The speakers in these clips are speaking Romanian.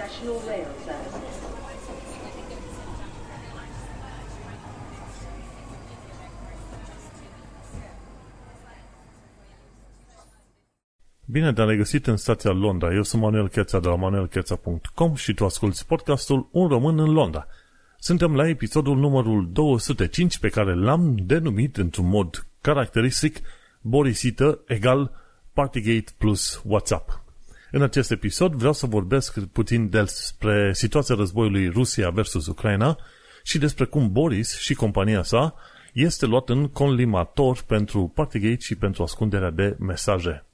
National Rail Service. Bine te-am regăsit în stația Londra. Eu sunt Manuel Cheța de la manuelcheța.com și tu asculti podcastul Un român în Londra. Suntem la episodul numărul 205 pe care l-am denumit într-un mod caracteristic Borisită egal Partygate plus WhatsApp. În acest episod vreau să vorbesc puțin despre situația războiului Rusia versus Ucraina și despre cum Boris și compania sa este luat în conlimator pentru Partygate și pentru ascunderea de mesaje.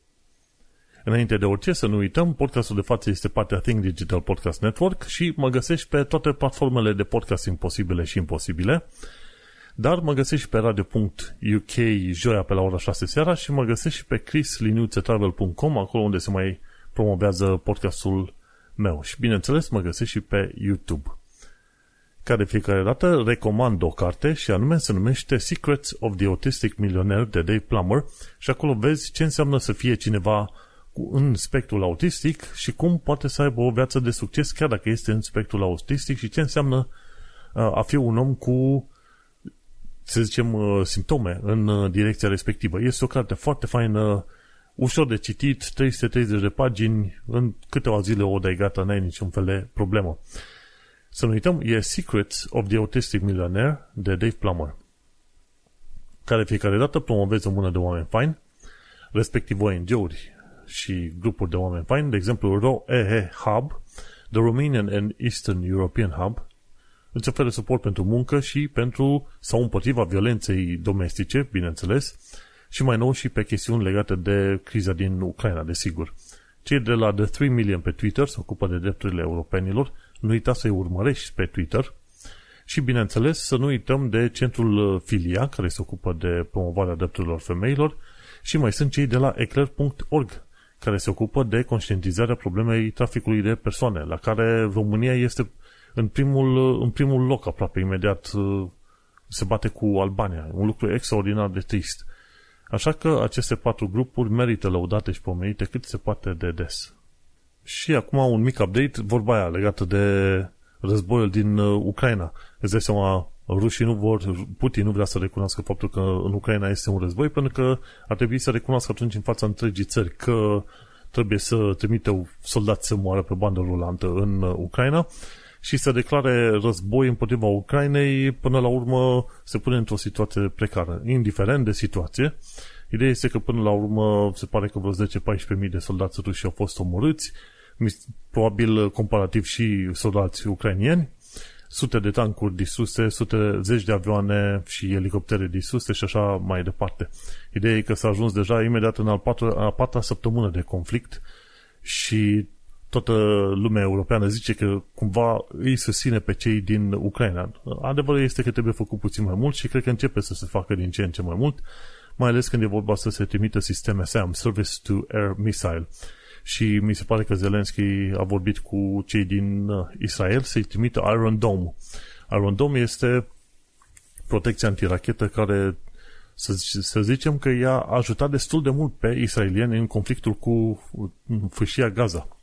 Înainte de orice, să nu uităm, podcastul de față este partea Think Digital Podcast Network și mă găsești pe toate platformele de podcasting posibile și imposibile, dar mă găsești și pe radio.uk joia pe la ora 6 seara și mă găsești și pe chrisliniuțetravel.com, acolo unde se mai promovează podcastul meu. Și bineînțeles mă găsești și pe YouTube. Ca de fiecare dată recomand o carte și anume se numește Secrets of the Autistic Millionaire de Dave Plummer și acolo vezi ce înseamnă să fie cineva în spectrul autistic și cum poate să aibă o viață de succes chiar dacă este în spectrul autistic și ce înseamnă uh, a fi un om cu să zicem, uh, simptome în uh, direcția respectivă. Este o carte foarte faină, ușor de citit, 330 de pagini, în câteva zile o dai gata, n-ai niciun fel de problemă. Să nu uităm, e Secrets of the Autistic Millionaire de Dave Plummer, care fiecare dată promovează o mână de oameni faini, respectiv ONG-uri și grupuri de oameni faini, de exemplu ROEE Hub, The Romanian and Eastern European Hub, îți oferă suport pentru muncă și pentru sau împotriva violenței domestice, bineînțeles, și mai nou și pe chestiuni legate de criza din Ucraina, desigur. Cei de la The 3 Million pe Twitter se ocupă de drepturile europenilor, nu uita să-i urmărești pe Twitter și, bineînțeles, să nu uităm de centrul Filia, care se ocupă de promovarea drepturilor femeilor și mai sunt cei de la eclair.org, care se ocupă de conștientizarea problemei traficului de persoane, la care România este în primul, în primul loc aproape imediat se bate cu Albania. Un lucru extraordinar de trist. Așa că aceste patru grupuri merită lăudate și pomenite cât se poate de des. Și acum un mic update, vorba aia legată de războiul din Ucraina. Îți dai seama, rușii nu vor, Putin nu vrea să recunoască faptul că în Ucraina este un război, pentru că ar trebui să recunoască atunci în fața întregii țări că trebuie să trimite soldați să moară pe bandă rulantă în Ucraina și să declare război împotriva Ucrainei, până la urmă se pune într-o situație precară, indiferent de situație. Ideea este că până la urmă se pare că vreo 10-14 de soldați ruși au fost omorâți, probabil comparativ și soldați ucrainieni, sute de tancuri distruse, sute, zeci de avioane și elicoptere distruse și așa mai departe. Ideea e că s-a ajuns deja imediat în al patra, a patra săptămână de conflict și toată lumea europeană zice că cumva îi susține pe cei din Ucraina. Adevărul este că trebuie făcut puțin mai mult și cred că începe să se facă din ce în ce mai mult, mai ales când e vorba să se trimită sisteme SAM, Service to Air Missile. Și mi se pare că Zelensky a vorbit cu cei din uh, Israel să-i trimită Iron Dome. Iron Dome este protecția antirachetă care să, să zicem că i-a ajutat destul de mult pe israelieni în conflictul cu fâșia Gaza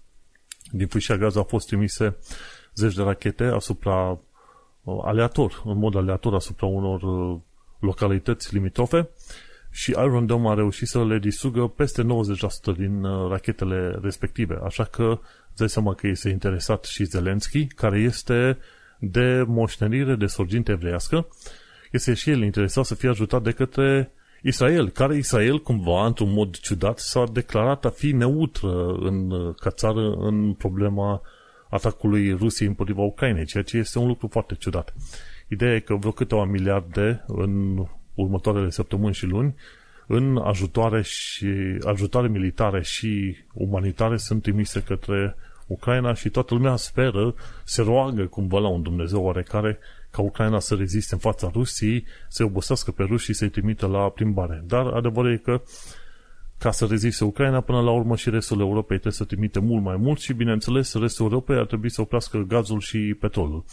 din fâșia Gaza au fost trimise zeci de rachete asupra uh, aleator, în mod aleator asupra unor uh, localități limitrofe și Iron Dome a reușit să le distrugă peste 90% din uh, rachetele respective. Așa că îți dai seama că este interesat și Zelensky, care este de moștenire, de sorginte evreiască, este și el interesat să fie ajutat de către Israel, care Israel cumva, într-un mod ciudat, s-a declarat a fi neutră în, ca țară în problema atacului Rusiei împotriva Ucrainei, ceea ce este un lucru foarte ciudat. Ideea e că vreo câteva miliarde în următoarele săptămâni și luni în ajutoare, și, ajutoare militare și umanitare sunt trimise către Ucraina și toată lumea speră, se roagă cumva la un Dumnezeu oarecare ca Ucraina să reziste în fața Rusiei, să obosească pe ruși și să-i trimită la plimbare. Dar adevărul e că ca să reziste Ucraina, până la urmă și restul Europei trebuie să trimite mult mai mult și, bineînțeles, restul Europei ar trebui să oprească gazul și petrolul.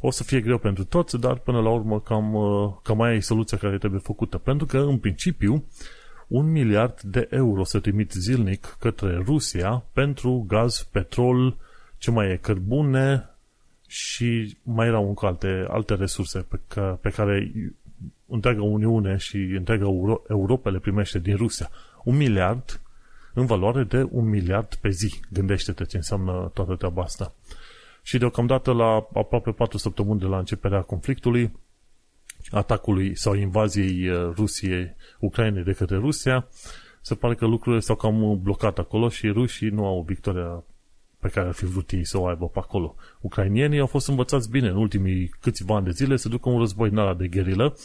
O să fie greu pentru toți, dar până la urmă cam, cam aia e soluția care trebuie făcută. Pentru că, în principiu, un miliard de euro să trimit zilnic către Rusia pentru gaz, petrol, ce mai e, cărbune și mai erau încă alte, alte resurse pe, ca, pe care întreaga Uniune și întreaga Euro- Europa le primește din Rusia. Un miliard în valoare de un miliard pe zi. Gândește-te ce înseamnă toată treaba asta. Și deocamdată la aproape 4 săptămâni de la începerea conflictului, atacului sau invaziei uh, Rusiei, Ucrainei de către Rusia, se pare că lucrurile s-au cam blocat acolo și rușii nu au victoria pe care ar fi vrut ei să o aibă pe acolo. Ucrainienii au fost învățați bine în ultimii câțiva ani de zile să ducă un război în ala de gherilă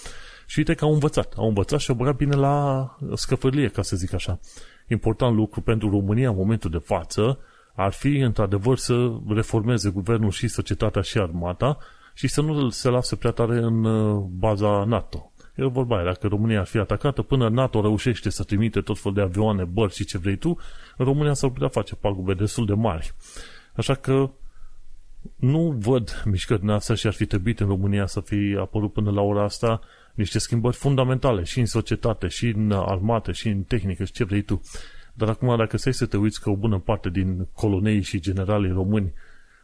și uite că au învățat. Au învățat și au băgat bine la scăpărlie, ca să zic așa. Important lucru pentru România în momentul de față ar fi, într-adevăr, să reformeze guvernul și societatea și armata și să nu se lasă prea tare în uh, baza NATO. E vorba aia, dacă România ar fi atacată, până NATO reușește să trimite tot fel de avioane, bărci și ce vrei tu, România s-ar putea face pagube destul de mari. Așa că nu văd mișcări din asta și ar fi trebuit în România să fi apărut până la ora asta niște schimbări fundamentale și în societate, și în armată, și în tehnică, și ce vrei tu. Dar acum, dacă stai să te uiți că o bună parte din colonei și generalii români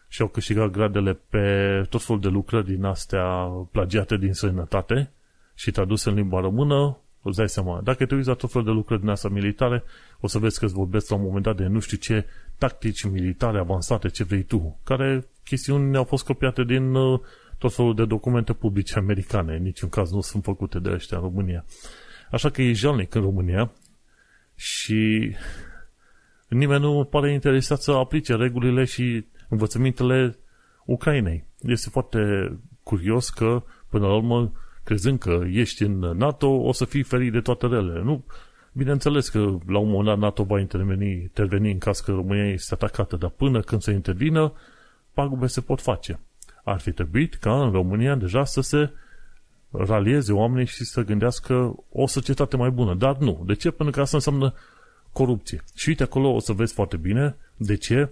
și-au câștigat gradele pe tot felul de lucrări din astea plagiate din sănătate și traduse în limba română, îți dai seama. Dacă te uiți la tot felul de lucrări din astea militare, o să vezi că îți vorbesc la un moment dat de nu știu ce tactici militare avansate, ce vrei tu, care chestiuni au fost copiate din uh, tot felul de documente publice americane. În niciun caz nu sunt făcute de ăștia în România. Așa că e jalnic în România și nimeni nu pare interesat să aplice regulile și învățămintele Ucrainei. Este foarte curios că, până la urmă, crezând că ești în NATO, o să fii ferit de toate relele. Nu, bineînțeles că la un moment dat NATO va interveni, interveni în caz că România este atacată, dar până când se intervină, pagube se pot face. Ar fi trebuit ca în România deja să se ralieze oamenii și să gândească o societate mai bună. Dar nu. De ce? Pentru că asta înseamnă corupție. Și uite acolo o să vezi foarte bine de ce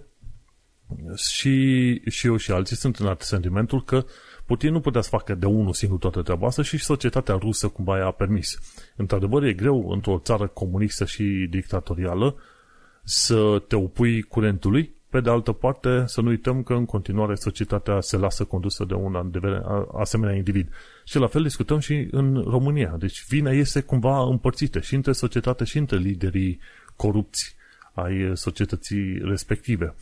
și, și eu și alții sunt în sentimentul că Putin nu putea să facă de unul singur toată treaba asta și societatea rusă cumva i-a permis. Într-adevăr, e greu într-o țară comunistă și dictatorială să te opui curentului, pe de altă parte, să nu uităm că în continuare societatea se lasă condusă de un asemenea individ. Și la fel discutăm și în România. Deci vina este cumva împărțită și între societate și între liderii corupți ai societății respective.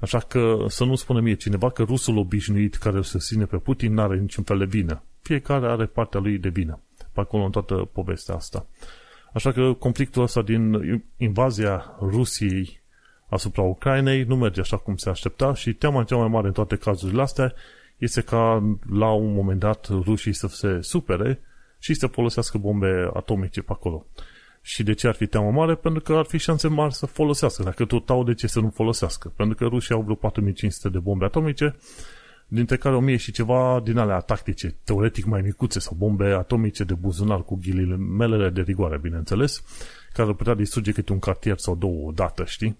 Așa că să nu spună mie cineva că rusul obișnuit care se ține pe Putin nu are niciun fel de vină. Fiecare are partea lui de vină. Pe acolo în toată povestea asta. Așa că conflictul ăsta din invazia Rusiei asupra Ucrainei nu merge așa cum se aștepta și teama cea mai mare în toate cazurile astea este ca la un moment dat rușii să se supere și să folosească bombe atomice pe acolo. Și de ce ar fi teamă mare? Pentru că ar fi șanse mari să folosească. Dacă tot au, de ce să nu folosească? Pentru că rușii au vreo 4500 de bombe atomice, dintre care 1000 și ceva din alea tactice, teoretic mai micuțe, sau bombe atomice de buzunar cu ghilimelele de rigoare, bineînțeles, care ar putea distruge câte un cartier sau două odată, știi?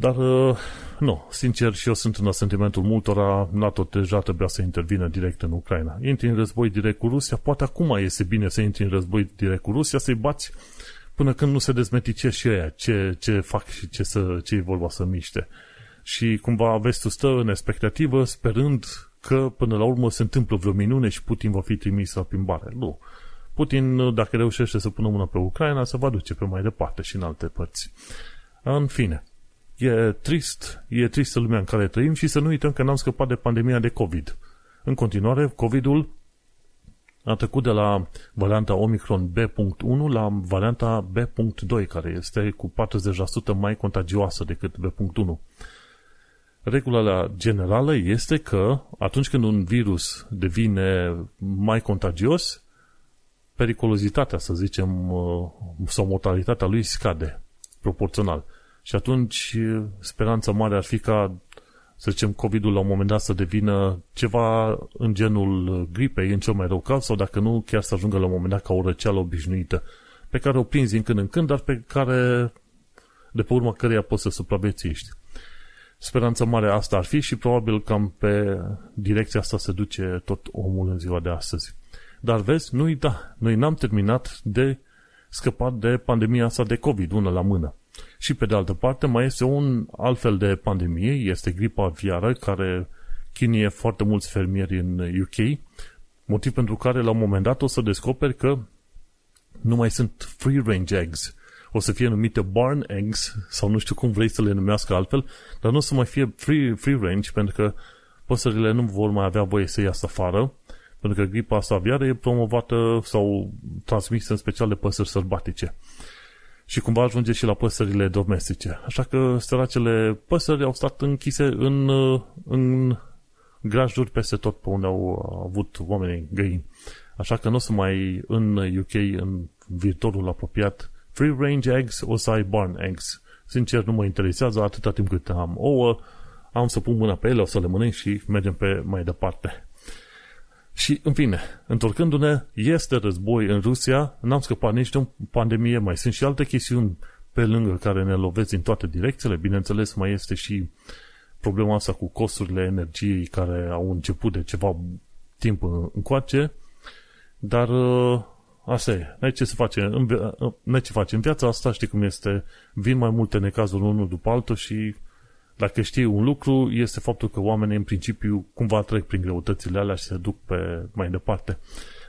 Dar, uh, nu, sincer, și eu sunt în sentimentul multora, NATO deja trebuia să intervină direct în Ucraina. Intri în război direct cu Rusia, poate acum este bine să intri în război direct cu Rusia, să-i bați până când nu se dezmetice și aia, ce, ce fac și ce, să, ce e vorba să miște. Și cumva vestul stă în expectativă, sperând că până la urmă se întâmplă vreo minune și Putin va fi trimis la plimbare. Nu. Putin, dacă reușește să pună mâna pe Ucraina, se va duce pe mai departe și în alte părți. În fine, E trist, e tristă lumea în care trăim și să nu uităm că n-am scăpat de pandemia de COVID. În continuare, COVID-ul a trecut de la varianta Omicron B.1 la varianta B.2, care este cu 40% mai contagioasă decât B.1. Regula generală este că atunci când un virus devine mai contagios, periculozitatea, să zicem, uh, sau mortalitatea lui scade proporțional. Și atunci speranța mare ar fi ca, să zicem, COVID-ul la un moment dat să devină ceva în genul gripei, în cel mai rău caz, sau dacă nu, chiar să ajungă la un moment dat ca o răceală obișnuită, pe care o prinzi în când în când, dar pe care, de pe urma căreia poți să supraviețuiești. Speranța mare asta ar fi și probabil cam pe direcția asta se duce tot omul în ziua de astăzi. Dar vezi, nu da, noi n-am terminat de scăpat de pandemia asta de COVID, una la mână. Și pe de altă parte mai este un alt fel de pandemie, este gripa aviară care chinie foarte mulți fermieri în UK, motiv pentru care la un moment dat o să descoperi că nu mai sunt free range eggs. O să fie numite barn eggs sau nu știu cum vrei să le numească altfel, dar nu o să mai fie free, free range pentru că păsările nu vor mai avea voie să iasă afară pentru că gripa asta aviară e promovată sau transmisă în special de păsări sărbatice. Și cumva ajunge și la păsările domestice. Așa că săracele păsări au stat închise în, în grajduri peste tot pe unde au avut oamenii găini. Așa că nu o să mai în UK, în viitorul apropiat, free range eggs, o să ai barn eggs. Sincer, nu mă interesează atâta timp cât am ouă, am să pun mâna pe ele, o să le mănânc și mergem pe mai departe. Și, în fine, întorcându-ne, este război în Rusia, n-am scăpat nici de o pandemie, mai sunt și alte chestiuni pe lângă care ne lovesc în toate direcțiile. Bineînțeles, mai este și problema asta cu costurile energiei care au început de ceva timp încoace, dar uh, asta e. N-ai ce să face. În, n-ai ce face. În viața asta știi cum este. Vin mai multe necazuri unul după altul și dacă știi un lucru, este faptul că oamenii în principiu cumva trec prin greutățile alea și se duc pe mai departe.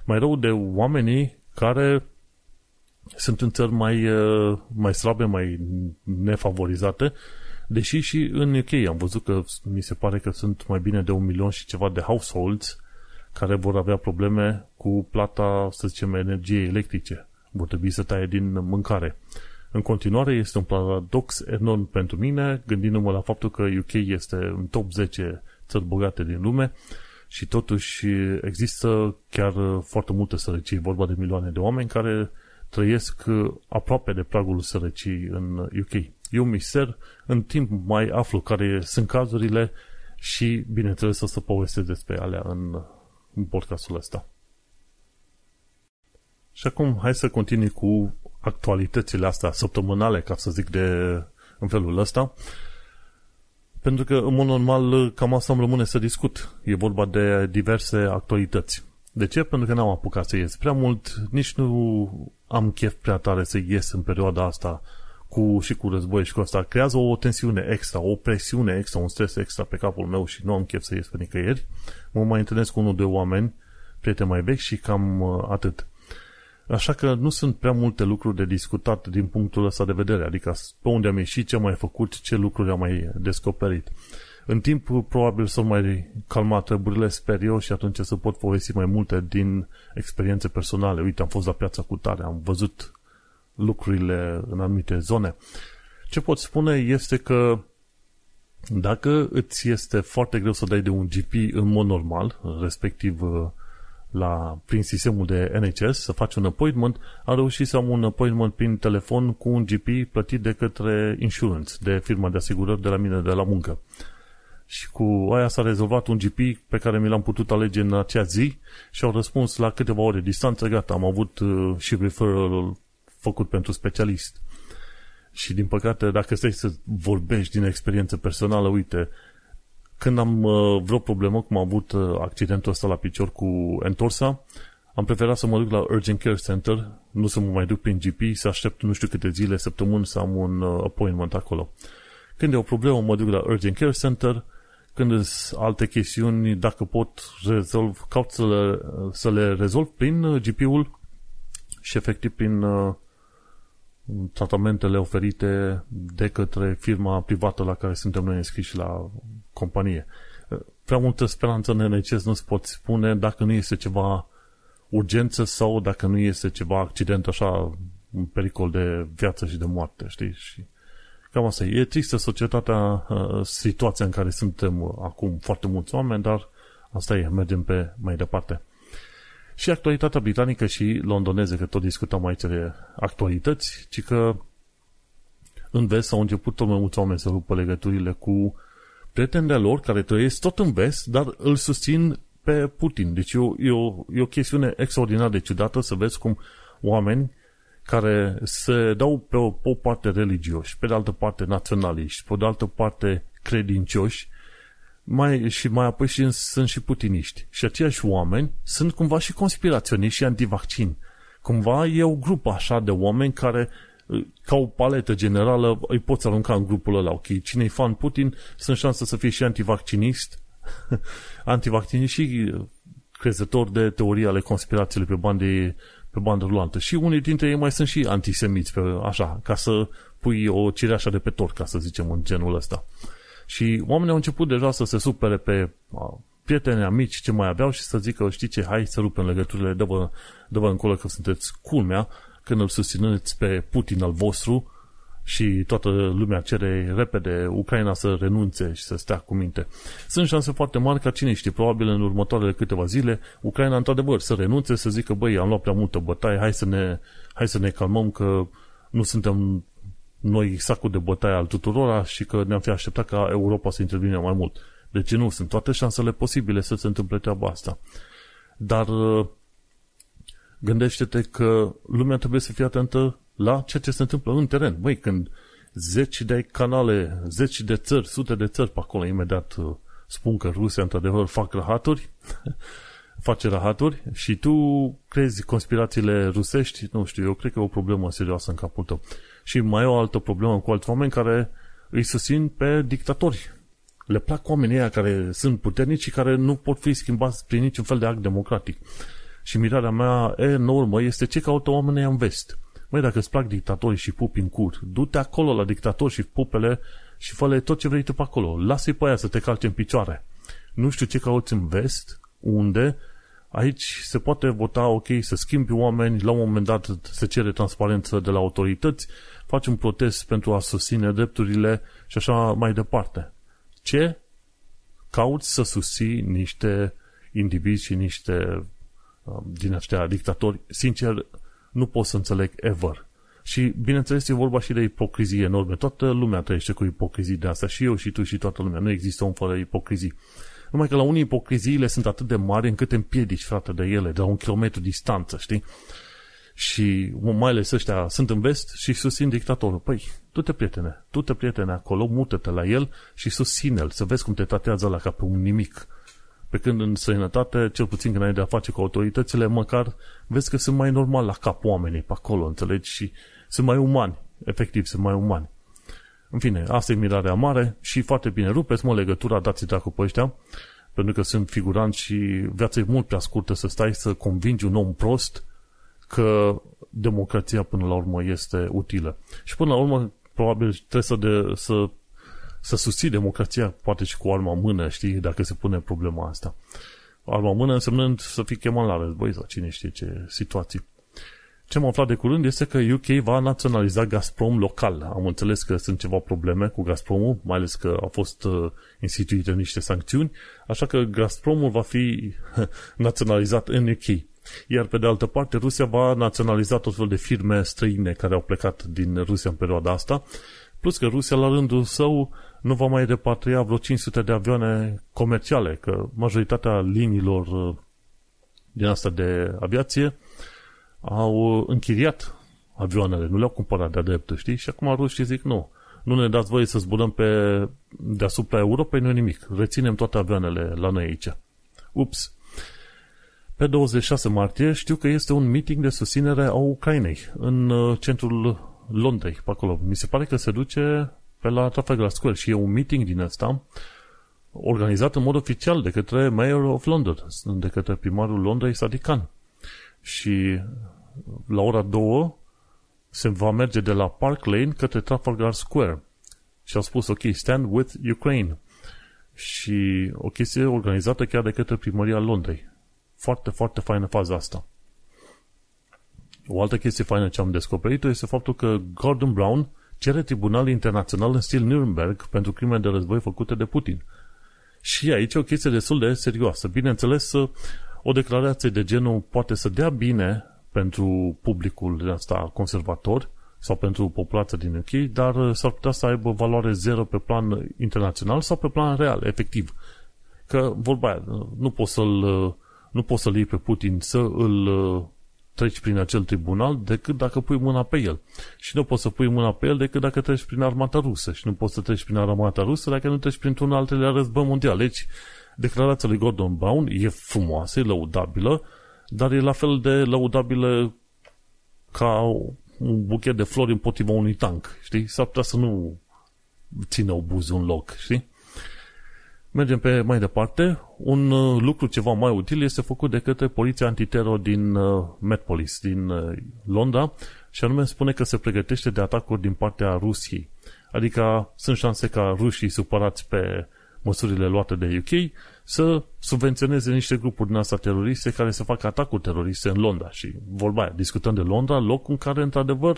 Mai rău de oamenii care sunt în țări mai, uh, mai slabe, mai nefavorizate, deși și în UK am văzut că mi se pare că sunt mai bine de un milion și ceva de households care vor avea probleme cu plata, să zicem, energiei electrice. Vor trebui să taie din mâncare. În continuare este un paradox enorm pentru mine, gândindu-mă la faptul că UK este în top 10 țări bogate din lume și totuși există chiar foarte multe sărăcii, vorba de milioane de oameni care trăiesc aproape de pragul sărăcii în UK. E un mister, în timp mai aflu care sunt cazurile și, bineînțeles, o să povestesc despre alea în, în podcastul ăsta. Și acum hai să continui cu actualitățile astea săptămânale, ca să zic de în felul ăsta, pentru că, în mod normal, cam asta îmi rămâne să discut. E vorba de diverse actualități. De ce? Pentru că n-am apucat să ies prea mult, nici nu am chef prea tare să ies în perioada asta cu, și cu război și cu asta. Creează o tensiune extra, o presiune extra, un stres extra pe capul meu și nu am chef să ies pe nicăieri. Mă mai întâlnesc cu unul de oameni, prieteni mai vechi și cam uh, atât. Așa că nu sunt prea multe lucruri de discutat din punctul ăsta de vedere, adică pe unde am ieșit, ce am mai făcut, ce lucruri am mai descoperit. În timp, probabil să mai calma treburile, sper eu, și atunci să pot povesti mai multe din experiențe personale. Uite, am fost la piața cu tare, am văzut lucrurile în anumite zone. Ce pot spune este că dacă îți este foarte greu să dai de un GP în mod normal, respectiv la, prin sistemul de NHS să faci un appointment, am reușit să am un appointment prin telefon cu un GP plătit de către insurance, de firma de asigurări de la mine, de la muncă. Și cu aia s-a rezolvat un GP pe care mi l-am putut alege în acea zi și au răspuns la câteva ore distanță, gata, am avut uh, și referral făcut pentru specialist. Și din păcate, dacă stai să vorbești din experiență personală, uite, când am uh, vreo problemă, cum am avut uh, accidentul ăsta la picior cu entorsa, am preferat să mă duc la Urgent Care Center, nu să mă mai duc prin GP, să aștept nu știu câte zile, săptămâni să am un uh, appointment acolo. Când e o problemă, mă duc la Urgent Care Center, când sunt alte chestiuni, dacă pot rezolv, caut să le, să le rezolv prin uh, GP-ul și efectiv prin uh, tratamentele oferite de către firma privată la care suntem noi înscriși la companie. Prea multă speranță în NHS nu-ți poți spune dacă nu este ceva urgență sau dacă nu este ceva accident așa, un pericol de viață și de moarte, știi? Și cam asta e. E tristă societatea, uh, situația în care suntem acum foarte mulți oameni, dar asta e, mergem pe mai departe. Și actualitatea britanică și londoneză, că tot discutăm aici de actualități, ci că în vest au început tot mai mulți oameni să rupă legăturile cu prieteni de lor care trăiesc tot în vest, dar îl susțin pe Putin. Deci e o, e o, e o chestiune extraordinar de ciudată să vezi cum oameni care se dau pe o, pe o parte religioși, pe de altă parte naționaliști, pe de altă parte credincioși, mai, și mai apoi și, sunt și putiniști. Și aceiași oameni sunt cumva și conspiraționiști și antivaccini. Cumva e o grupă așa de oameni care ca o paletă generală, îi poți arunca în grupul ăla. Ok, cine-i fan Putin, sunt șanse să fie și antivaccinist, antivaccinist și crezător de teorii ale conspirațiilor pe bande pe bandă rulantă. Și unii dintre ei mai sunt și antisemiți, pe, așa, ca să pui o cireașă de pe tort, ca să zicem, în genul ăsta. Și oamenii au început deja să se supere pe prieteni, amici, ce mai aveau și să zică, știi ce, hai să rupem legăturile, dă-vă, dă-vă încolo că sunteți culmea când îl susțineți pe Putin al vostru și toată lumea cere repede Ucraina să renunțe și să stea cu minte. Sunt șanse foarte mari ca cine știe, probabil în următoarele câteva zile, Ucraina într-adevăr să renunțe, să zică, băi, am luat prea multă bătaie, hai să ne, hai să ne calmăm că nu suntem noi sacul de bătaie al tuturora și că ne-am fi așteptat ca Europa să intervine mai mult. Deci nu, sunt toate șansele posibile să se întâmple treaba asta. Dar uh, gândește-te că lumea trebuie să fie atentă la ceea ce se întâmplă în teren. Băi, când zeci de canale, zeci de țări, sute de țări pe acolo, imediat uh, spun că Rusia într-adevăr fac rahaturi, face rahaturi și tu crezi conspirațiile rusești, nu știu, eu cred că e o problemă serioasă în capul tău. Și mai e o altă problemă cu alți oameni care îi susțin pe dictatori. Le plac oamenii ăia care sunt puternici și care nu pot fi schimbați prin niciun fel de act democratic. Și mirarea mea enormă este ce caută oamenii în vest. Măi, dacă îți plac dictatorii și pupi în cur, du-te acolo la dictatori și pupele și fă tot ce vrei tu pe acolo. Lasă-i pe aia să te calce în picioare. Nu știu ce cauți în vest, unde Aici se poate vota, ok, să schimbi oameni, la un moment dat se cere transparență de la autorități, faci un protest pentru a susține drepturile și așa mai departe. Ce? Cauți să susții niște indivizi și niște um, din aceștia dictatori. Sincer, nu pot să înțeleg ever. Și, bineînțeles, e vorba și de ipocrizie enorme. Toată lumea trăiește cu ipocrizii de asta. Și eu, și tu, și toată lumea. Nu există om fără ipocrizii. Numai că la unii ipocriziile sunt atât de mari încât te împiedici, frate, de ele, de la un kilometru distanță, știi? Și mai ales ăștia sunt în vest și susțin dictatorul. Păi, tu te prietene, tu te prietene acolo, mută-te la el și susține-l, să vezi cum te tratează la ca pe un nimic. Pe când în sănătate, cel puțin când ai de a face cu autoritățile, măcar vezi că sunt mai normal la cap oamenii pe acolo, înțelegi? Și sunt mai umani, efectiv, sunt mai umani. În fine, asta e mirarea mare și foarte bine. Rupeți mă legătura, dați dracu pe ăștia, pentru că sunt figuranți și viața e mult prea scurtă să stai să convingi un om prost că democrația până la urmă este utilă. Și până la urmă, probabil trebuie să, de, să, să susții democrația, poate și cu arma în mână, știi, dacă se pune problema asta. Arma în mână însemnând să fii chemat la război sau cine știe ce situații. Ce am aflat de curând este că UK va naționaliza Gazprom local. Am înțeles că sunt ceva probleme cu Gazpromul, mai ales că au fost uh, instituite niște sancțiuni, așa că Gazpromul va fi naționalizat în UK. Iar pe de altă parte, Rusia va naționaliza tot felul de firme străine care au plecat din Rusia în perioada asta, plus că Rusia la rândul său nu va mai repatria vreo 500 de avioane comerciale, că majoritatea liniilor uh, din asta de aviație au închiriat avioanele, nu le-au cumpărat de-a dreptul, știi? Și acum rușii zic, nu, nu ne dați voie să zburăm pe deasupra Europei, nu nimic. Reținem toate avioanele la noi aici. Ups! Pe 26 martie știu că este un meeting de susținere a Ucrainei în uh, centrul Londrei, pe acolo. Mi se pare că se duce pe la Trafalgar Square și e un meeting din ăsta organizat în mod oficial de către Mayor of London, de către primarul Londrei, Sadikan și la ora 2 se va merge de la Park Lane către Trafalgar Square. Și au spus, ok, stand with Ukraine. Și o chestie organizată chiar de către primăria Londrei. Foarte, foarte faină faza asta. O altă chestie faină ce am descoperit este faptul că Gordon Brown cere tribunal internațional în stil Nuremberg pentru crime de război făcute de Putin. Și aici e o chestie destul de serioasă. Bineînțeles, o declarație de genul poate să dea bine pentru publicul ăsta conservator sau pentru populația din UK, dar s-ar putea să aibă valoare zero pe plan internațional sau pe plan real, efectiv. Că, vorba aia, nu poți să-l, nu poți să-l iei pe Putin să îl treci prin acel tribunal decât dacă pui mâna pe el. Și nu poți să pui mâna pe el decât dacă treci prin armata rusă. Și nu poți să treci prin armata rusă dacă nu treci printr-un al treilea război mondial. Deci, declarația lui Gordon Brown e frumoasă, e lăudabilă, dar e la fel de lăudabilă ca un buchet de flori împotriva unui tank, știi? S-ar putea să nu țină obuzul un loc, știi? Mergem pe mai departe. Un uh, lucru ceva mai util este făcut de către poliția antiteror din uh, Metpolis, din uh, Londra, și anume spune că se pregătește de atacuri din partea Rusiei. Adică sunt șanse ca rușii supărați pe măsurile luate de UK să subvenționeze niște grupuri din asta teroriste care să facă atacuri teroriste în Londra. Și vorba aia, discutăm de Londra, loc în care, într-adevăr,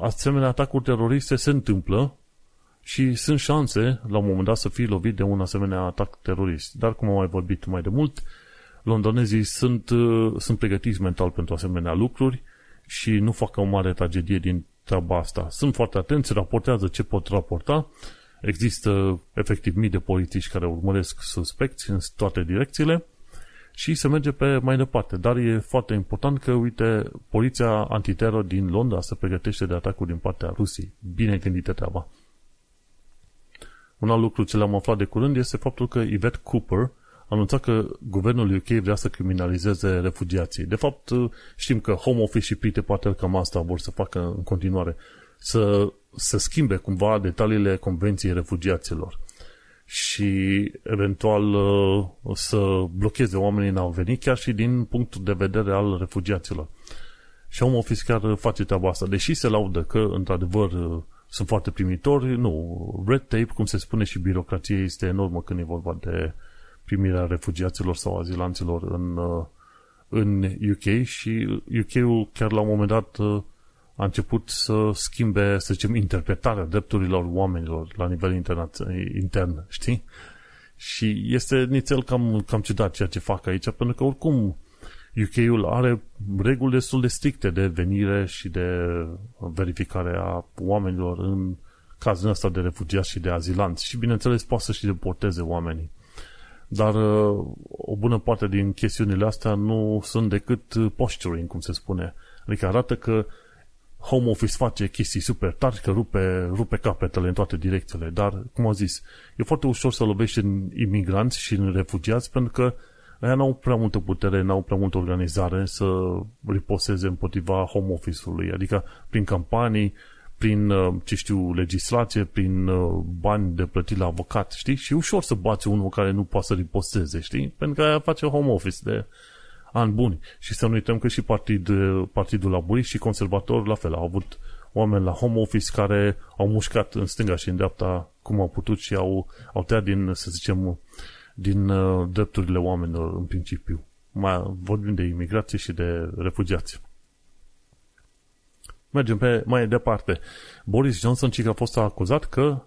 asemenea atacuri teroriste se întâmplă și sunt șanse, la un moment dat, să fii lovit de un asemenea atac terorist. Dar, cum am mai vorbit mai de mult, londonezii sunt, uh, sunt pregătiți mental pentru asemenea lucruri și nu fac o mare tragedie din treaba asta. Sunt foarte atenți, raportează ce pot raporta. Există efectiv mii de politici care urmăresc suspecți în toate direcțiile și se merge pe mai departe. Dar e foarte important că, uite, poliția antiteror din Londra se pregătește de atacuri din partea Rusiei. Bine gândită treaba. Un alt lucru ce l-am aflat de curând este faptul că Yvette Cooper a anunțat că guvernul UK vrea să criminalizeze refugiații. De fapt, știm că Home Office și Peter Patel cam asta vor să facă în continuare, să, să schimbe cumva detaliile Convenției Refugiaților și eventual uh, să blocheze oamenii în a veni, chiar și din punctul de vedere al refugiaților. Și Home Office chiar face treaba asta. Deși se laudă că, într-adevăr, uh, sunt foarte primitori, nu. Red tape, cum se spune și birocrație, este enormă când e vorba de primirea refugiaților sau azilanților în, uh, în UK și UK-ul chiar la un moment dat uh, a început să schimbe, să zicem, interpretarea drepturilor oamenilor la nivel intern, știi? Și este nițel cam, cam ciudat ceea ce fac aici, pentru că oricum UK-ul are reguli destul de stricte de venire și de verificare a oamenilor în cazul ăsta de refugiați și de azilanți. Și bineînțeles poate să și deporteze oamenii. Dar uh, o bună parte din chestiunile astea nu sunt decât posturing, cum se spune. Adică arată că Home Office face chestii super tari, că rupe, rupe capetele în toate direcțiile, dar, cum am zis, e foarte ușor să lovești în imigranți și în refugiați pentru că Aia n-au prea multă putere, n-au prea multă organizare să riposeze împotriva home office-ului, adică prin campanii, prin, uh, ce știu, legislație, prin uh, bani de plătit la avocat, știi? Și ușor să bați unul care nu poate să riposteze, știi? Pentru că aia face home office de ani buni. Și să nu uităm că și partid, Partidul Laburist și Conservator la fel au avut oameni la home office care au mușcat în stânga și în dreapta cum au putut și au, au tăiat din, să zicem, din uh, drepturile oamenilor în principiu. Mai vorbim de imigrație și de refugiați. Mergem pe mai departe. Boris Johnson ci că a fost acuzat că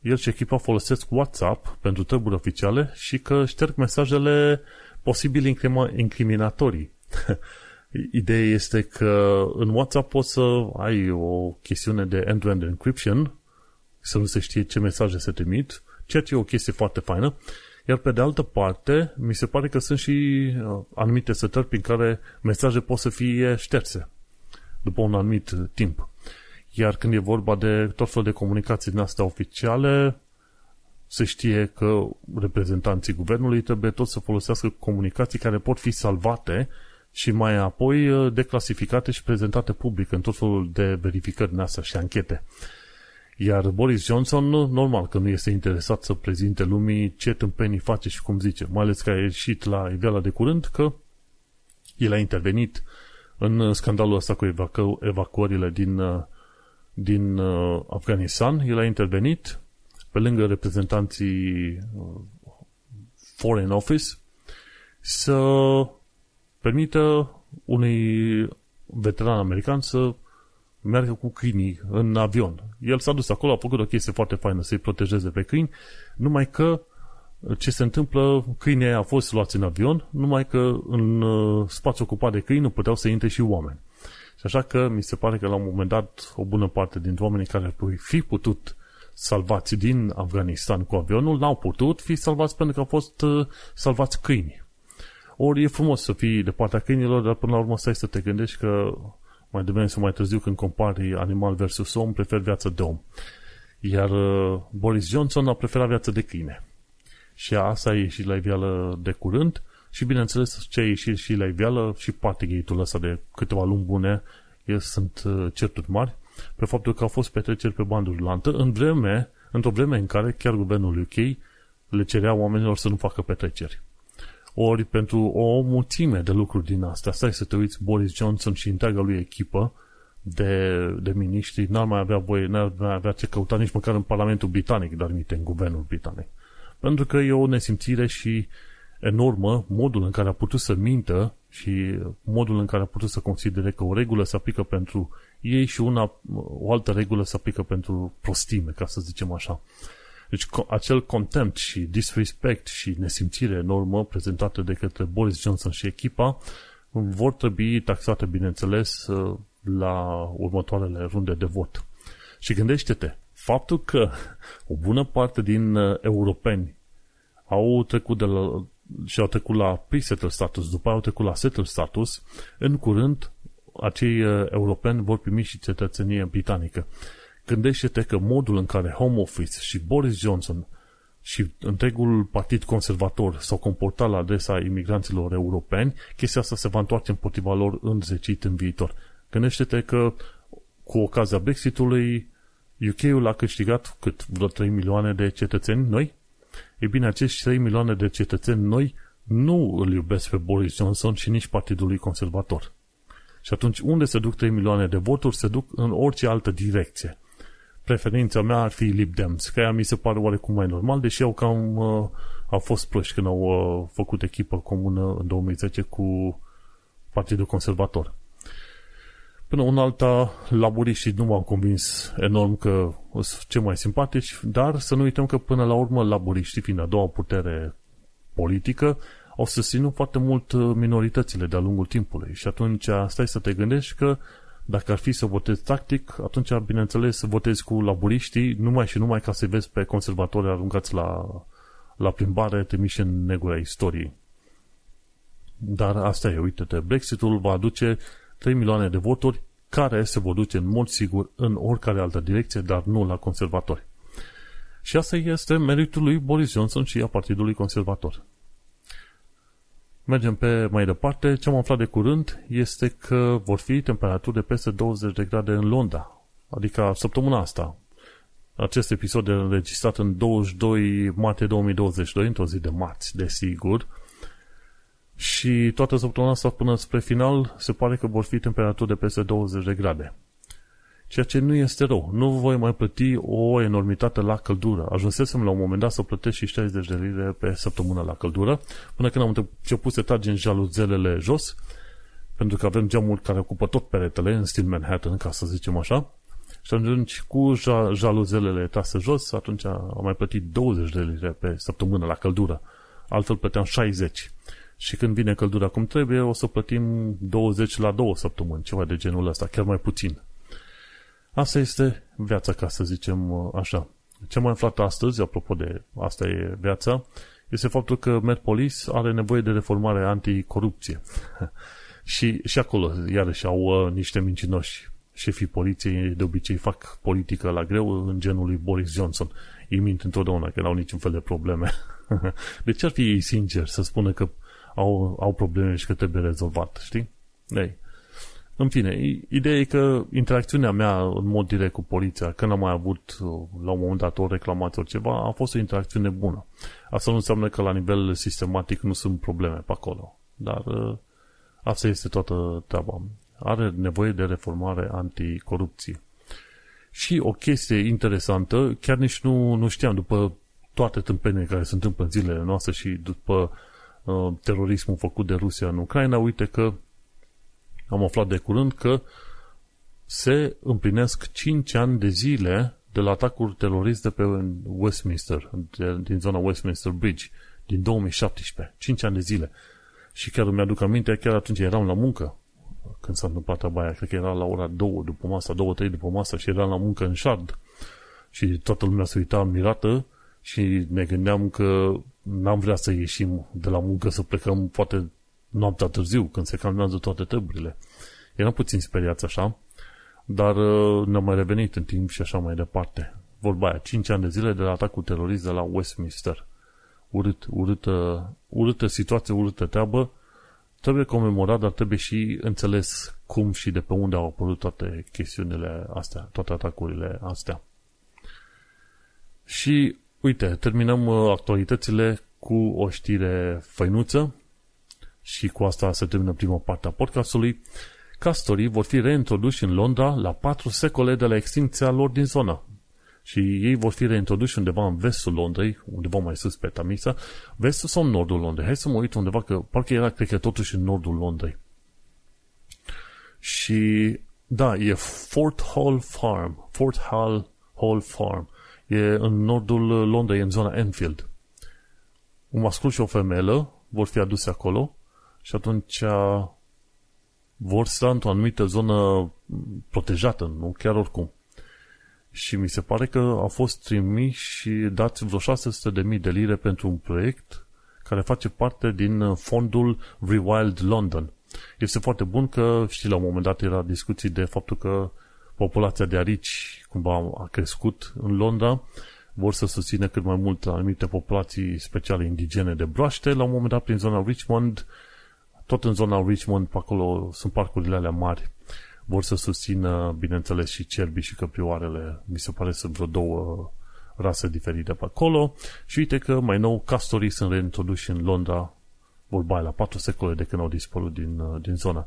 el și echipa folosesc WhatsApp pentru treburi oficiale și că șterg mesajele posibil incriminatorii. Ideea este că în WhatsApp poți să ai o chestiune de end-to-end encryption, să nu se știe ce mesaje se trimit, ceea ce e o chestie foarte faină, iar pe de altă parte, mi se pare că sunt și uh, anumite setări prin care mesaje pot să fie șterse după un anumit timp. Iar când e vorba de tot felul de comunicații din astea oficiale, se știe că reprezentanții guvernului trebuie tot să folosească comunicații care pot fi salvate și mai apoi uh, declasificate și prezentate public în tot felul de verificări din astea și anchete. Iar Boris Johnson, normal că nu este interesat să prezinte lumii ce tâmpenii face și cum zice, mai ales că a ieșit la iveala de curând că el a intervenit în scandalul ăsta cu evacu- evacuările din, din uh, Afganistan. El a intervenit pe lângă reprezentanții uh, Foreign Office să permită unui veteran american să meargă cu câinii în avion. El s-a dus acolo, a făcut o chestie foarte faină să-i protejeze pe câini, numai că ce se întâmplă, câinii au fost luați în avion, numai că în uh, spațiu ocupat de câini nu puteau să intre și oameni. Și așa că mi se pare că la un moment dat o bună parte dintre oamenii care ar fi putut salvați din Afganistan cu avionul, n-au putut fi salvați pentru că au fost uh, salvați câini. Ori e frumos să fii de partea câinilor, dar până la urmă stai să te gândești că mai devreme sau mai târziu când compari animal versus om, prefer viața de om. Iar uh, Boris Johnson a preferat viața de câine. Și asta a ieșit la iveală de curând și bineînțeles ce a ieșit și la iveală și Partygate-ul ăsta de câteva luni bune sunt uh, certuri mari pe faptul că au fost petreceri pe bandă rulantă în vreme, într-o vreme în care chiar guvernul UK le cerea oamenilor să nu facă petreceri. Ori pentru o mulțime de lucruri din astea, stai să te uiți, Boris Johnson și întreaga lui echipă de, de miniștri n-ar mai avea voie, n-ar mai avea ce căuta nici măcar în Parlamentul Britanic, dar nici în Guvernul Britanic. Pentru că e o nesimțire și enormă modul în care a putut să mintă și modul în care a putut să considere că o regulă se aplică pentru ei și una, o altă regulă se aplică pentru prostime, ca să zicem așa. Deci acel contempt și disrespect și nesimțire enormă prezentată de către Boris Johnson și echipa vor trebui taxate, bineînțeles, la următoarele runde de vot. Și gândește-te, faptul că o bună parte din uh, europeni au trecut de la, și au trecut la pre-settle status, după au trecut la settle status, în curând acei uh, europeni vor primi și cetățenie britanică. Gândește-te că modul în care Home Office și Boris Johnson și întregul partid conservator s-au comportat la adresa imigranților europeni, chestia asta se va întoarce împotriva lor înzecit în viitor. Gândește-te că cu ocazia Brexitului UK-ul a câștigat cât vreo 3 milioane de cetățeni noi? Ei bine, acești 3 milioane de cetățeni noi nu îl iubesc pe Boris Johnson și nici Partidului Conservator. Și atunci, unde se duc 3 milioane de voturi, se duc în orice altă direcție. Preferința mea ar fi Lib Dems, că ea mi se pare oarecum mai normal, deși au cam uh, au fost proști când au uh, făcut echipă comună în 2010 cu Partidul Conservator. Până un alta, laburiștii nu m-au convins enorm că sunt cei mai simpatici, dar să nu uităm că până la urmă laburiștii, fiind a doua putere politică, au susținut foarte mult uh, minoritățile de-a lungul timpului și atunci stai să te gândești că dacă ar fi să votezi tactic, atunci, bineînțeles, să votezi cu laburiștii numai și numai ca să vezi pe conservatori aruncați la, la plimbare, trimiși în negura istoriei. Dar asta e, uite-te, Brexitul va aduce 3 milioane de voturi care se vor duce în mod sigur în oricare altă direcție, dar nu la conservatori. Și asta este meritul lui Boris Johnson și a Partidului Conservator. Mergem pe mai departe. Ce am aflat de curând este că vor fi temperaturi de peste 20 de grade în Londra. Adică săptămâna asta. Acest episod e înregistrat în 22 martie 2022, într-o zi de marți, desigur. Și toată săptămâna asta până spre final se pare că vor fi temperaturi de peste 20 de grade. Ceea ce nu este rău. Nu voi mai plăti o enormitate la căldură. Ajunsesem la un moment dat să plătesc și 60 de lire pe săptămână la căldură, până când am început să tragem jaluzelele jos, pentru că avem geamuri care ocupă tot peretele, în stil Manhattan, ca să zicem așa. Și atunci, cu jaluzelele trase jos, atunci am mai plătit 20 de lire pe săptămână la căldură. Altfel plăteam 60. Și când vine căldura cum trebuie, o să plătim 20 la 2 săptămâni, ceva de genul ăsta, chiar mai puțin. Asta este viața, ca să zicem uh, așa. Ce mai aflat astăzi, apropo de asta e viața, este faptul că Metpolis are nevoie de reformare anticorupție. și, și acolo, iarăși, au uh, niște mincinoși. Șefii poliției de obicei fac politică la greu în genul lui Boris Johnson. Ei mint întotdeauna că n-au niciun fel de probleme. de ce ar fi ei sincer să spună că au, au probleme și că trebuie rezolvat, știi? Ei, în fine, ideea e că interacțiunea mea în mod direct cu poliția, când am mai avut la un moment dat o reclamație ori ceva, a fost o interacțiune bună. Asta nu înseamnă că la nivel sistematic nu sunt probleme pe acolo. Dar ă, asta este toată treaba. Are nevoie de reformare anticorupție. Și o chestie interesantă, chiar nici nu, nu știam, după toate tâmpenile care se întâmplă în zilele noastre și după uh, terorismul făcut de Rusia în Ucraina, uite că am aflat de curând că se împlinesc 5 ani de zile de la atacul terorist de pe Westminster, de, din zona Westminster Bridge, din 2017. 5 ani de zile. Și chiar îmi aduc aminte, chiar atunci eram la muncă, când s-a întâmplat treaba aia, cred că era la ora 2 după masa, 2-3 după masă și eram la muncă în Shard. Și toată lumea se uita mirată și ne gândeam că n-am vrea să ieșim de la muncă să plecăm poate noaptea târziu, când se calmează toate treburile. Eram puțin speriați așa, dar uh, ne-am mai revenit în timp și așa mai departe. Vorba aia, 5 ani de zile de la atacul terorist de la Westminster. Urât, urâtă, urâtă situație, urâtă treabă, trebuie comemorat, dar trebuie și înțeles cum și de pe unde au apărut toate chestiunile astea, toate atacurile astea. Și uite, terminăm uh, actualitățile cu o știre făinuță și cu asta se termină prima parte a podcastului. Castorii vor fi reintroduși în Londra la patru secole de la extincția lor din zonă. Și ei vor fi reintroduși undeva în vestul Londrei, undeva mai sus pe Tamisa, vestul sau nordul Londrei. Hai să mă uit undeva, că parcă era, cred că totuși în nordul Londrei. Și da, e Fort Hall Farm. Fort Hall, Hall Farm. E în nordul Londrei, în zona Enfield. Un mascul și o femelă vor fi aduse acolo și atunci vor sta într-o anumită zonă protejată, nu chiar oricum. Și mi se pare că au fost trimiși și dați vreo 600.000 de lire pentru un proiect care face parte din fondul Rewild London. Este foarte bun că, știi, la un moment dat era discuții de faptul că populația de arici cumva a crescut în Londra, vor să susțină cât mai mult anumite populații speciale indigene de broaște. La un moment dat, prin zona Richmond, tot în zona Richmond, pe acolo sunt parcurile alea mari, vor să susțină, bineînțeles, și cerbii și căprioarele. Mi se pare să vreo două rase diferite pe acolo. Și uite că mai nou castorii sunt reintroduși în Londra, vorba la patru secole de când au dispărut din, din zona.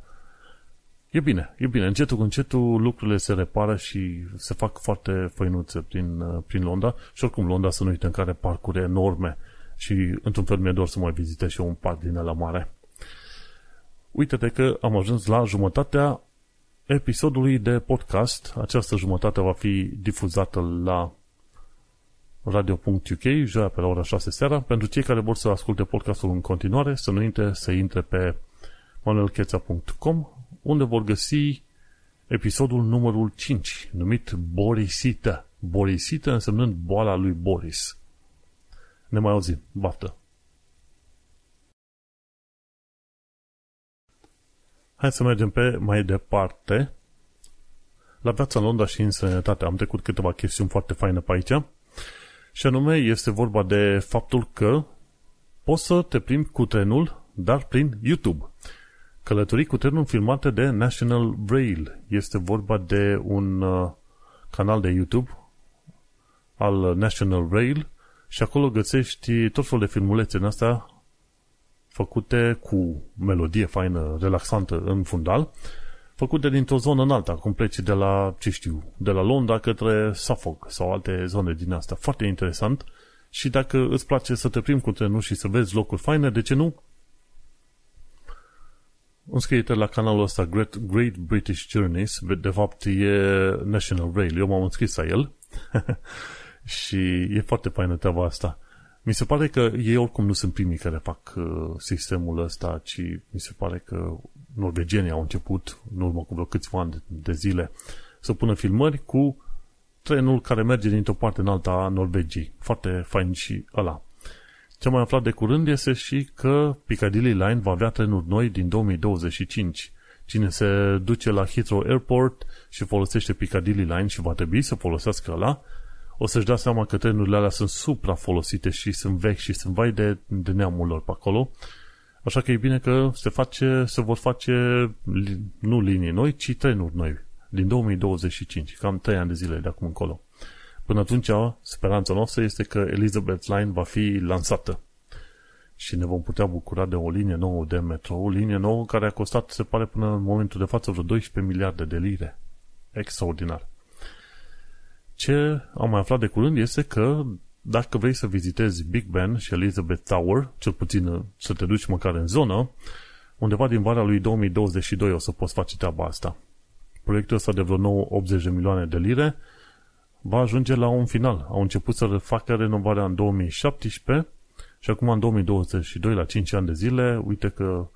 E bine, e bine. Încetul cu încetul lucrurile se repară și se fac foarte făinuțe prin, prin Londra și oricum Londra să nu uităm care parcuri enorme și într-un fel mi-e doar să mai vizitez și eu un parc din la mare. Uite-te că am ajuns la jumătatea episodului de podcast. Această jumătate va fi difuzată la radio.uk, joia pe la ora 6 seara. Pentru cei care vor să asculte podcastul în continuare, să nu intre să intre pe manuelcheța.com unde vor găsi episodul numărul 5, numit Borisită. Borisită însemnând boala lui Boris. Ne mai auzim. Baftă! Hai să mergem pe mai departe. La viața în Londra și în sănătate am trecut câteva chestiuni foarte faine pe aici. Și anume este vorba de faptul că poți să te plimbi cu trenul, dar prin YouTube. Călătorii cu trenul filmate de National Rail. Este vorba de un uh, canal de YouTube al National Rail și acolo găsești tot felul de filmulețe în astea făcute cu melodie faină, relaxantă în fundal, făcute dintr-o zonă în alta, cum pleci de la, ce știu, de la Londra către Suffolk sau alte zone din astea. Foarte interesant și dacă îți place să te plimbi cu trenul și să vezi locuri faine, de ce nu? Înscrie-te la canalul ăsta Great, Great British Journeys, de fapt e National Rail, eu m-am înscris la el și e foarte faină treaba asta. Mi se pare că ei oricum nu sunt primii care fac uh, sistemul ăsta, ci mi se pare că norvegienii au început, în urmă cu vreo câțiva ani de, de zile, să pună filmări cu trenul care merge dintr-o parte în alta a Norvegiei. Foarte fain și ăla. Ce mai aflat de curând este și că Piccadilly Line va avea trenuri noi din 2025. Cine se duce la Heathrow Airport și folosește Piccadilly Line și va trebui să folosească ăla, o să-și dea seama că trenurile alea sunt supra-folosite și sunt vechi și sunt vai de, de neamul lor pe acolo. Așa că e bine că se, face, se vor face nu linii noi, ci trenuri noi din 2025, cam 3 ani de zile de acum încolo. Până atunci, speranța noastră este că Elizabeth Line va fi lansată și ne vom putea bucura de o linie nouă de metro, o linie nouă care a costat, se pare, până în momentul de față vreo 12 miliarde de lire. Extraordinar. Ce am mai aflat de curând este că dacă vrei să vizitezi Big Ben și Elizabeth Tower, cel puțin uh, să te duci măcar în zonă, undeva din vara lui 2022 o să poți face treaba asta. Proiectul ăsta de vreo 9, 80 de milioane de lire va ajunge la un final. Au început să facă renovarea în 2017 și acum în 2022, la 5 ani de zile, uite că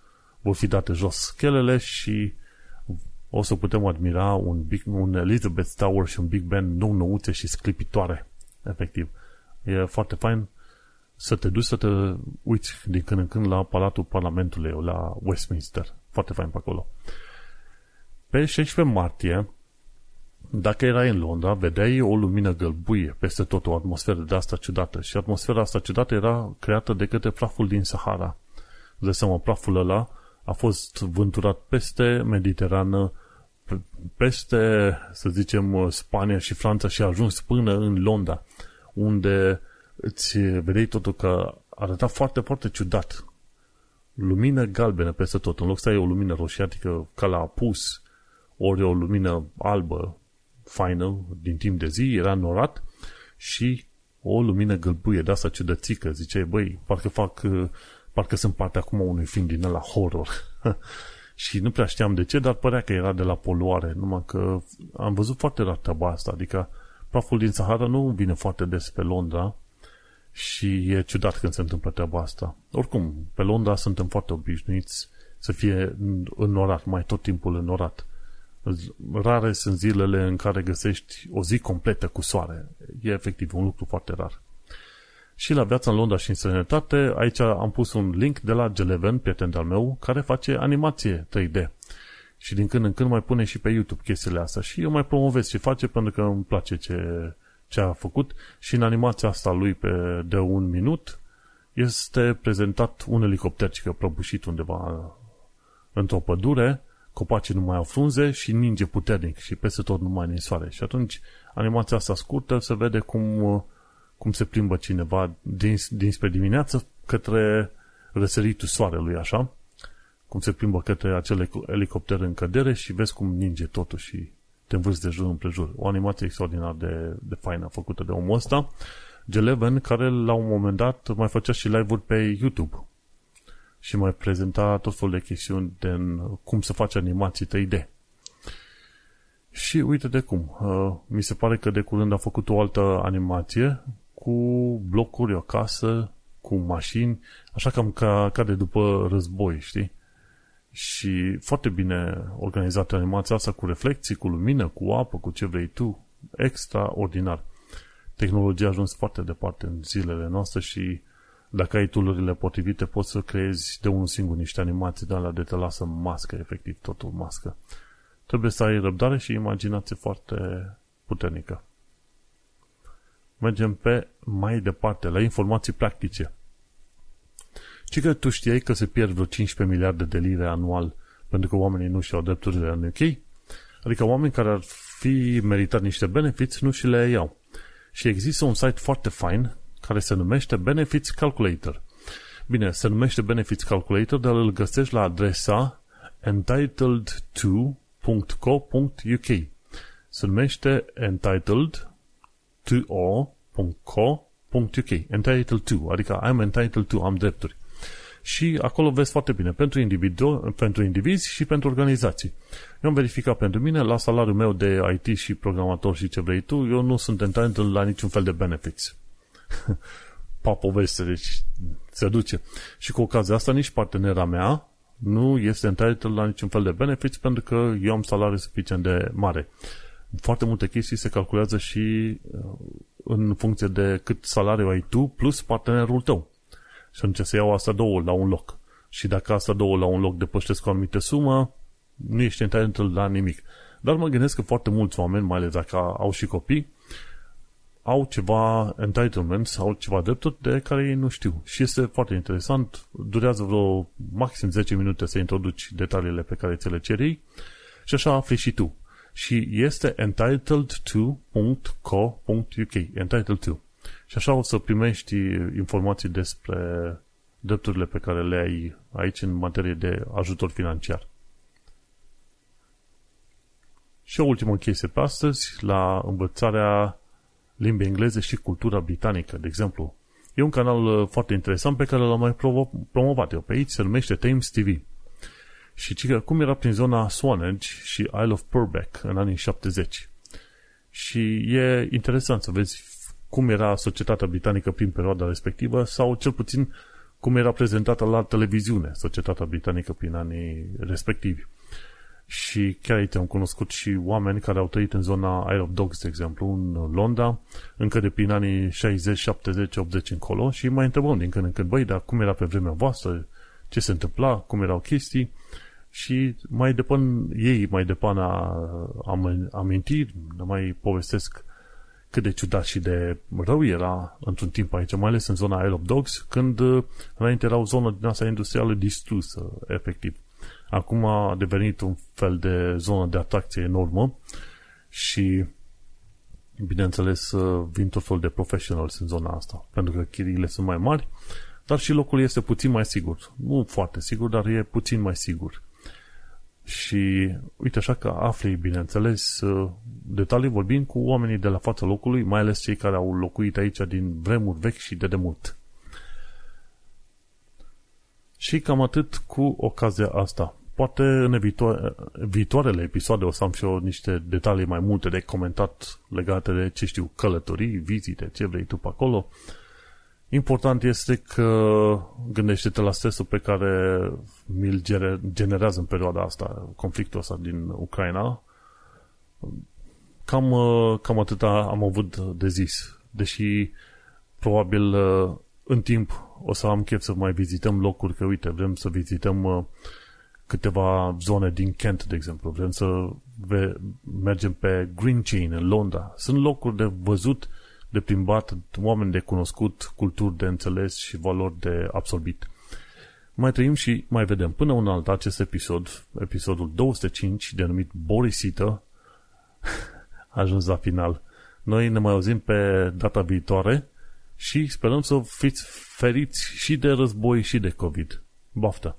vor fi date jos schelele și o să putem admira un, big, un Elizabeth Tower și un Big Ben nou nouțe și sclipitoare, efectiv. E foarte fain să te duci să te uiți din când în când la Palatul Parlamentului, la Westminster. Foarte fain pe acolo. Pe 16 martie, dacă erai în Londra, vedeai o lumină gălbuie peste tot, o atmosferă de asta ciudată. Și atmosfera asta ciudată era creată de către praful din Sahara. De seama, praful ăla a fost vânturat peste Mediterană, peste, să zicem, Spania și Franța și a ajuns până în Londra, unde îți vedeai totul că arăta foarte, foarte ciudat. Lumină galbenă peste tot. În loc să ai o lumină roșiatică ca la apus, ori o lumină albă, faină, din timp de zi, era norat și o lumină gălbuie de asta ciudățică. Ziceai, băi, parcă fac, parcă sunt parte acum unui film din la horror. și nu prea știam de ce, dar părea că era de la poluare, numai că am văzut foarte rar treaba asta, adică praful din Sahara nu vine foarte des pe Londra și e ciudat când se întâmplă treaba asta. Oricum, pe Londra suntem foarte obișnuiți să fie înnorat, mai tot timpul înnorat. Rare sunt zilele în care găsești o zi completă cu soare. E efectiv un lucru foarte rar. Și la viața în Londra și în străinătate, aici am pus un link de la Geleven, prieten al meu, care face animație 3D. Și din când în când mai pune și pe YouTube chestiile astea. Și eu mai promovez ce face pentru că îmi place ce, ce a făcut. Și în animația asta lui pe, de un minut este prezentat un elicopter ce prăbușit undeva într-o pădure, copacii nu mai au frunze și ninge puternic și peste tot nu mai soare. Și atunci animația asta scurtă se vede cum, cum se plimbă cineva din, dinspre dimineață către răsăritul soarelui, așa, cum se plimbă către acel elicopter în cădere și vezi cum ninge totul și te învârți de jur împrejur. O animație extraordinar de, de faină făcută de omul ăsta. Geleven, care la un moment dat mai făcea și live-uri pe YouTube și mai prezenta tot felul de chestiuni de cum să faci animații 3D. Și uite de cum. Uh, mi se pare că de curând a făcut o altă animație cu blocuri, o casă, cu mașini, așa cam ca, ca de după război, știi? Și foarte bine organizată animația asta cu reflexii, cu lumină, cu apă, cu ce vrei tu. Extraordinar. Tehnologia a ajuns foarte departe în zilele noastre și dacă ai tool potrivite, poți să creezi de unul singur niște animații de alea de te lasă mască, efectiv, totul mască. Trebuie să ai răbdare și imaginație foarte puternică. Mergem pe mai departe, la informații practice. Ce că tu știai că se pierd vreo 15 miliarde de lire anual pentru că oamenii nu și-au drepturile în UK? Adică oameni care ar fi meritat niște benefiți nu și le iau. Și există un site foarte fain care se numește Benefits Calculator. Bine, se numește Benefits Calculator, dar îl găsești la adresa entitled2.co.uk Se numește entitled2.co.uk Entitled to, adică I'm entitled to, am drepturi. Și acolo vezi foarte bine, pentru, individu- pentru indivizi și pentru organizații. Eu am verificat pentru mine, la salariul meu de IT și programator și ce vrei tu, eu nu sunt entitled la niciun fel de benefits. pa poveste, deci se duce. Și cu ocazia asta nici partenera mea nu este entitled la niciun fel de benefits pentru că eu am salariu suficient de mare. Foarte multe chestii se calculează și uh, în funcție de cât salariu ai tu plus partenerul tău. Și atunci se iau asta două la un loc. Și dacă asta două la un loc depășesc o anumită sumă, nu ești entitled la nimic. Dar mă gândesc că foarte mulți oameni, mai ales dacă au și copii, au ceva entitlements, au ceva drepturi de care ei nu știu. Și este foarte interesant, durează vreo maxim 10 minute să introduci detaliile pe care ți le ceri și așa afli și tu. Și este entitled2.co.uk entitled to. Și așa o să primești informații despre drepturile pe care le ai aici în materie de ajutor financiar. Și o ultimă chestie pe astăzi, la învățarea limbi engleze și cultura britanică, de exemplu. E un canal uh, foarte interesant pe care l-am mai promovat eu pe aici, se numește Thames TV. Și cică, cum era prin zona Swanage și Isle of Purbeck în anii 70. Și e interesant să vezi cum era societatea britanică prin perioada respectivă sau cel puțin cum era prezentată la televiziune societatea britanică prin anii respectivi. Și chiar aici am cunoscut și oameni care au trăit în zona Isle of Dogs, de exemplu, în Londra, încă de prin anii 60, 70, 80 încolo și mai întrebăm din când în când, băi, dar cum era pe vremea voastră, ce se întâmpla, cum erau chestii și mai depan ei, mai depan am, amintiri, mai povestesc cât de ciudat și de rău era într-un timp aici, mai ales în zona Isle of Dogs, când înainte era o zonă din asta industrială distrusă, efectiv. acum a devenit un fel de zonă de atracție enormă și bineînțeles vin tot fel de professionals în zona asta, pentru că chiriile sunt mai mari, dar și locul este puțin mai sigur. Nu foarte sigur, dar e puțin mai sigur. Și uite așa că afli, bineînțeles, detalii vorbind cu oamenii de la fața locului, mai ales cei care au locuit aici din vremuri vechi și de demult. Și cam atât cu ocazia asta. Poate în viitoare, viitoarele episoade o să am și eu niște detalii mai multe de comentat legate de, ce știu, călătorii, vizite, ce vrei tu pe acolo. Important este că gândește-te la stresul pe care mi-l generează în perioada asta, conflictul ăsta din Ucraina. Cam, cam atâta am avut de zis. Deși probabil în timp o să am chef să mai vizităm locuri, că uite, vrem să vizităm câteva zone din Kent, de exemplu. Vrem să mergem pe Green Chain în Londra. Sunt locuri de văzut, de plimbat, oameni de cunoscut, culturi de înțeles și valori de absorbit. Mai trăim și mai vedem. Până un alt acest episod, episodul 205, denumit Borisită, a ajuns la final. Noi ne mai auzim pe data viitoare și sperăm să fiți feriți și de război și de COVID. Baftă!